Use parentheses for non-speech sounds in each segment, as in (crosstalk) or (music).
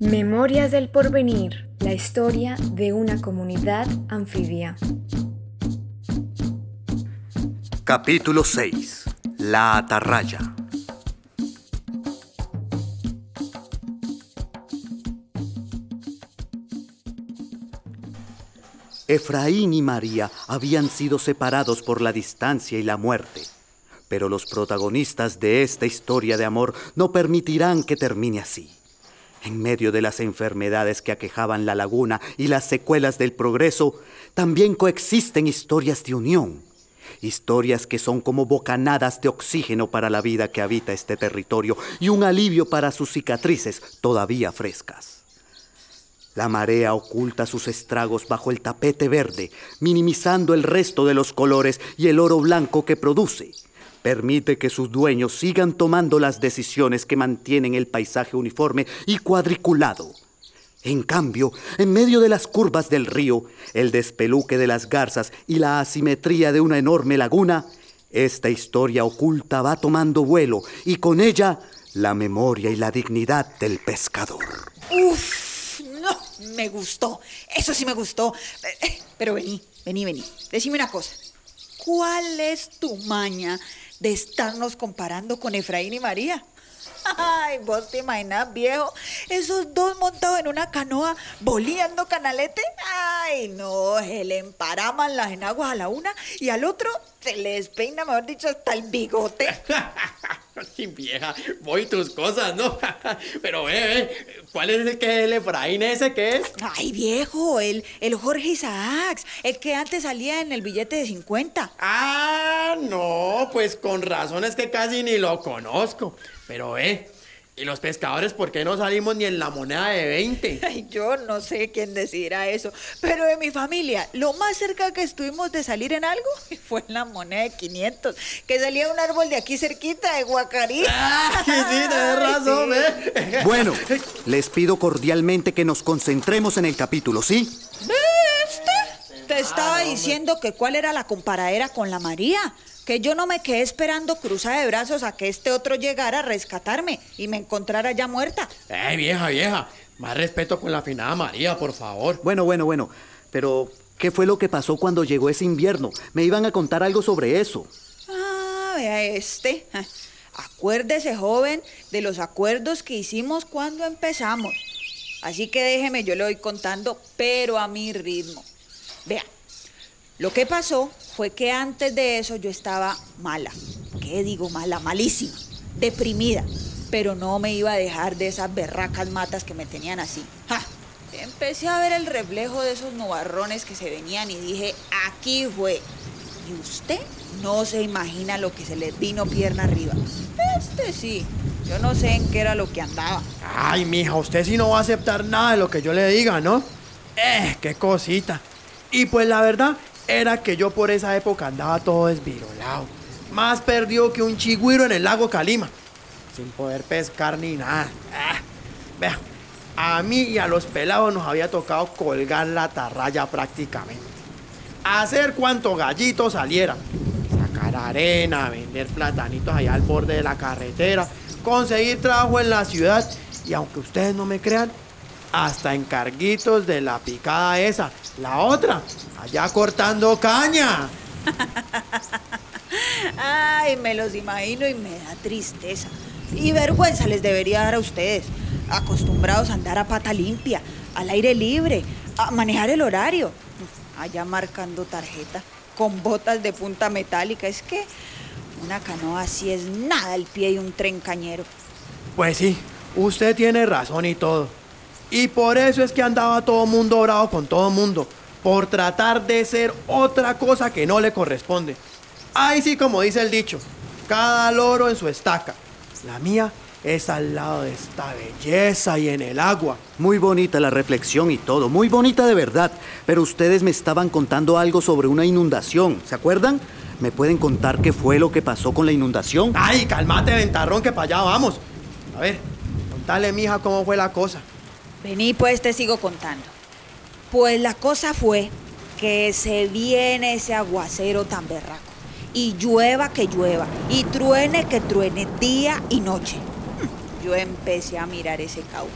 Memorias del Porvenir, la historia de una comunidad anfibia. Capítulo 6. La atarraya. Efraín y María habían sido separados por la distancia y la muerte, pero los protagonistas de esta historia de amor no permitirán que termine así. En medio de las enfermedades que aquejaban la laguna y las secuelas del progreso, también coexisten historias de unión, historias que son como bocanadas de oxígeno para la vida que habita este territorio y un alivio para sus cicatrices todavía frescas. La marea oculta sus estragos bajo el tapete verde, minimizando el resto de los colores y el oro blanco que produce. Permite que sus dueños sigan tomando las decisiones que mantienen el paisaje uniforme y cuadriculado. En cambio, en medio de las curvas del río, el despeluque de las garzas y la asimetría de una enorme laguna, esta historia oculta va tomando vuelo y con ella la memoria y la dignidad del pescador. Uf no, me gustó. Eso sí me gustó. Eh, pero vení, vení, vení. Decime una cosa. ¿Cuál es tu maña de estarnos comparando con Efraín y María? (laughs) Ay, vos te imaginas, viejo, esos dos montados en una canoa boleando canalete. Ay, no, se le emparaman las enaguas a la una y al otro se les peina, mejor dicho, hasta el bigote. (laughs) Sí, vieja, voy tus cosas, ¿no? (laughs) Pero, ve, ¿cuál es el que el Efraín ese que es? Ay, viejo, el, el Jorge Isaacs, el que antes salía en el billete de 50. Ah, no, pues con razón es que casi ni lo conozco. Pero, eh, ¿y los pescadores por qué no salimos ni en la moneda de 20? (laughs) Ay, yo no sé quién decidirá eso, pero de mi familia, lo más cerca que estuvimos de salir en algo (laughs) fue en la moneda de 500, que salía un árbol de aquí cerquita, de Guacarí. Ah, (laughs) sí, sí, tenés razón, ¿eh? Bueno, les pido cordialmente que nos concentremos en el capítulo, ¿sí? ¿Viste? Te estaba diciendo que cuál era la comparadera con la María que yo no me quedé esperando cruzar de brazos a que este otro llegara a rescatarme y me encontrara ya muerta. ¡Eh, vieja, vieja! Más respeto con la finada María, por favor. Bueno, bueno, bueno. Pero, ¿qué fue lo que pasó cuando llegó ese invierno? Me iban a contar algo sobre eso. Ah, vea este. (laughs) Acuérdese, joven, de los acuerdos que hicimos cuando empezamos. Así que déjeme, yo le voy contando, pero a mi ritmo. Vea, lo que pasó fue que antes de eso yo estaba mala. ¿Qué digo mala? Malísima, deprimida. Pero no me iba a dejar de esas berracas matas que me tenían así. Empecé a ver el reflejo de esos nubarrones que se venían y dije, aquí fue. Y usted no se imagina lo que se le vino pierna arriba. Este sí, yo no sé en qué era lo que andaba. Ay, mija, usted sí no va a aceptar nada de lo que yo le diga, ¿no? Eh, qué cosita. Y pues la verdad era que yo por esa época andaba todo desvirolado. Más perdido que un chigüiro en el lago Calima. Sin poder pescar ni nada. Ah, vea, a mí y a los pelados nos había tocado colgar la atarraya prácticamente. Hacer cuanto gallito saliera. Sacar arena, vender platanitos allá al borde de la carretera, conseguir trabajo en la ciudad y aunque ustedes no me crean, hasta encarguitos de la picada esa. La otra, allá cortando caña. (laughs) Ay, me los imagino y me da tristeza. Y vergüenza les debería dar a ustedes, acostumbrados a andar a pata limpia, al aire libre, a manejar el horario, allá marcando tarjeta, con botas de punta metálica. Es que una canoa así es nada el pie y un tren cañero. Pues sí, usted tiene razón y todo. Y por eso es que andaba todo mundo bravo con todo mundo, por tratar de ser otra cosa que no le corresponde. Ahí sí, como dice el dicho, cada loro en su estaca. La mía es al lado de esta belleza y en el agua. Muy bonita la reflexión y todo, muy bonita de verdad. Pero ustedes me estaban contando algo sobre una inundación, ¿se acuerdan? ¿Me pueden contar qué fue lo que pasó con la inundación? Ay, cálmate, ventarrón, que para allá vamos. A ver, contale, mija, cómo fue la cosa. Vení, pues te sigo contando. Pues la cosa fue que se viene ese aguacero tan berraco. Y llueva que llueva. Y truene que truene día y noche. Hmm, Yo empecé a mirar ese cauca.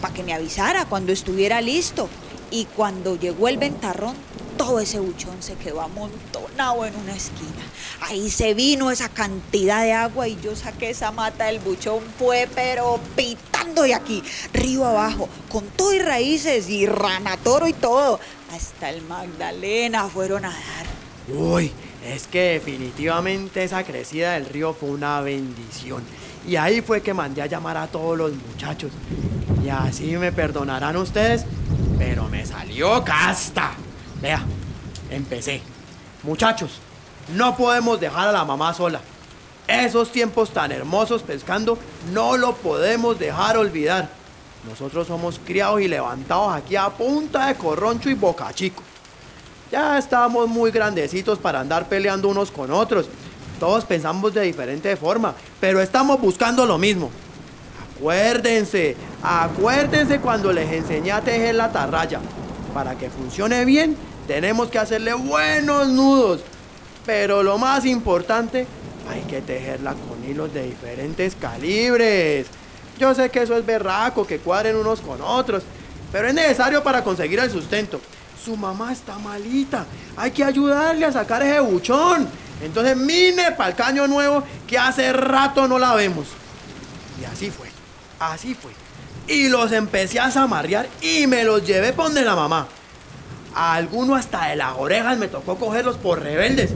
para que me avisara cuando estuviera listo. Y cuando llegó el ventarrón, todo ese buchón se quedó amontonado en una esquina. Ahí se vino esa cantidad de agua y yo saqué esa mata del buchón, fue pero pitando de aquí, río abajo, con todo y raíces y ranatoro y todo. Hasta el Magdalena fueron a dar. Uy, es que definitivamente esa crecida del río fue una bendición. Y ahí fue que mandé a llamar a todos los muchachos. Y así me perdonarán ustedes, pero me salió casta. Empecé. Muchachos, no podemos dejar a la mamá sola. Esos tiempos tan hermosos pescando no lo podemos dejar olvidar. Nosotros somos criados y levantados aquí a punta de corroncho y boca chico. Ya estamos muy grandecitos para andar peleando unos con otros. Todos pensamos de diferente forma, pero estamos buscando lo mismo. Acuérdense, acuérdense cuando les enseñé a tejer la tarraya. Para que funcione bien, tenemos que hacerle buenos nudos. Pero lo más importante, hay que tejerla con hilos de diferentes calibres. Yo sé que eso es berraco, que cuadren unos con otros, pero es necesario para conseguir el sustento. Su mamá está malita, hay que ayudarle a sacar ese buchón. Entonces mine para el caño nuevo que hace rato no la vemos. Y así fue, así fue. Y los empecé a zamarrear y me los llevé por donde la mamá. A alguno hasta de las orejas me tocó cogerlos por rebeldes.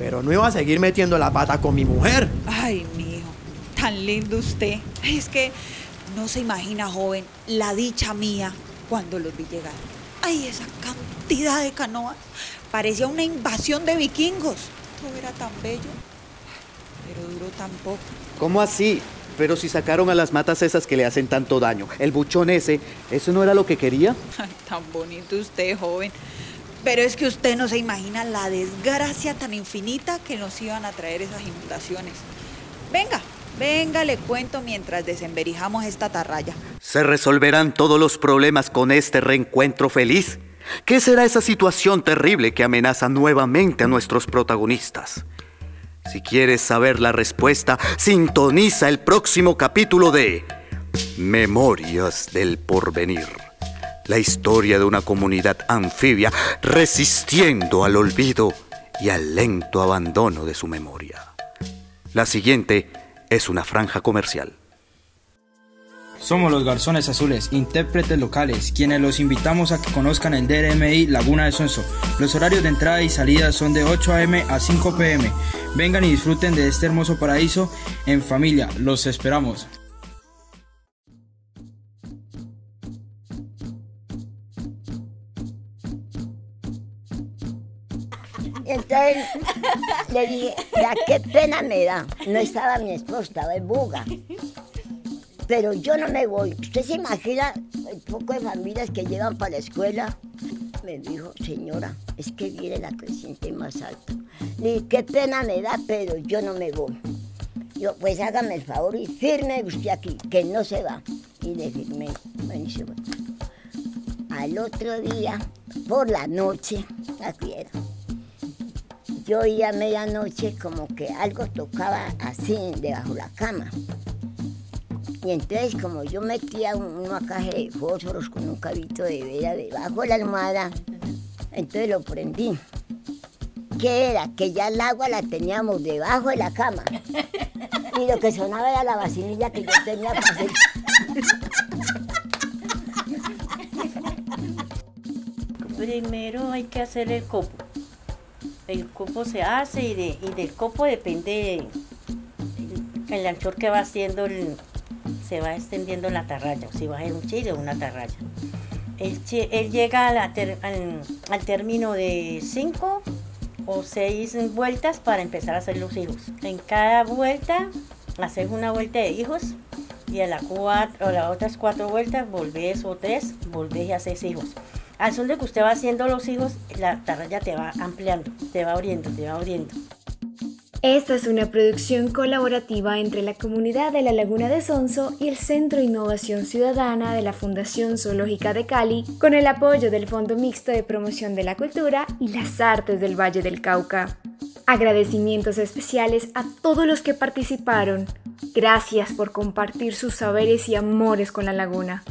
Pero no iba a seguir metiendo la pata con mi mujer. Ay, mijo, tan lindo usted. Es que no se imagina, joven, la dicha mía cuando los vi llegar. Ay, esa cantidad de canoas. Parecía una invasión de vikingos. Todo era tan bello, pero duró tan poco. ¿Cómo así? Pero si sacaron a las matas esas que le hacen tanto daño, el buchón ese, ¿eso no era lo que quería? (laughs) Ay, tan bonito usted, joven. Pero es que usted no se imagina la desgracia tan infinita que nos iban a traer esas inundaciones. Venga, venga, le cuento mientras desemberijamos esta tarraya. Se resolverán todos los problemas con este reencuentro feliz. ¿Qué será esa situación terrible que amenaza nuevamente a nuestros protagonistas? Si quieres saber la respuesta, sintoniza el próximo capítulo de Memorias del Porvenir. La historia de una comunidad anfibia resistiendo al olvido y al lento abandono de su memoria. La siguiente es una franja comercial. Somos los Garzones Azules, intérpretes locales, quienes los invitamos a que conozcan el DRMI Laguna de Sonso. Los horarios de entrada y salida son de 8 a.m. a 5 p.m. Vengan y disfruten de este hermoso paraíso en familia. Los esperamos. Entonces le dije, ya qué pena me da. No estaba mi esposo, estaba en Buga. Pero yo no me voy. ¿Usted se imagina el poco de familias que llevan para la escuela? Me dijo, señora, es que viene la creciente más alta. Dije, qué pena me da, pero yo no me voy. Yo, pues hágame el favor y firme usted aquí, que no se va. Y le firmé. Bueno. Al otro día, por la noche, aquí era. Yo oía a medianoche como que algo tocaba así debajo de la cama. Y entonces como yo metía un- una caja de fósforos con un cabito de vera debajo de la almohada, entonces lo prendí. ¿Qué era? Que ya el agua la teníamos debajo de la cama. Y lo que sonaba era la vacinilla que yo tenía para hacer. Primero hay que hacer el copo. El copo se hace y, de- y del copo depende el, el anchor que va haciendo, el- se va extendiendo la tarraya, si va a ser un chile o una tarraya. Él, él llega al, término de cinco o seis vueltas para empezar a hacer los hijos. En cada vuelta haces una vuelta de hijos y a, la cuatro, a las otras cuatro vueltas volvés o tres, volvés y haces hijos. Al son de que usted va haciendo los hijos, la tarraya te va ampliando, te va abriendo, te va abriendo. Esta es una producción colaborativa entre la comunidad de la Laguna de Sonso y el Centro Innovación Ciudadana de la Fundación Zoológica de Cali, con el apoyo del Fondo Mixto de Promoción de la Cultura y las Artes del Valle del Cauca. Agradecimientos especiales a todos los que participaron. Gracias por compartir sus saberes y amores con la laguna.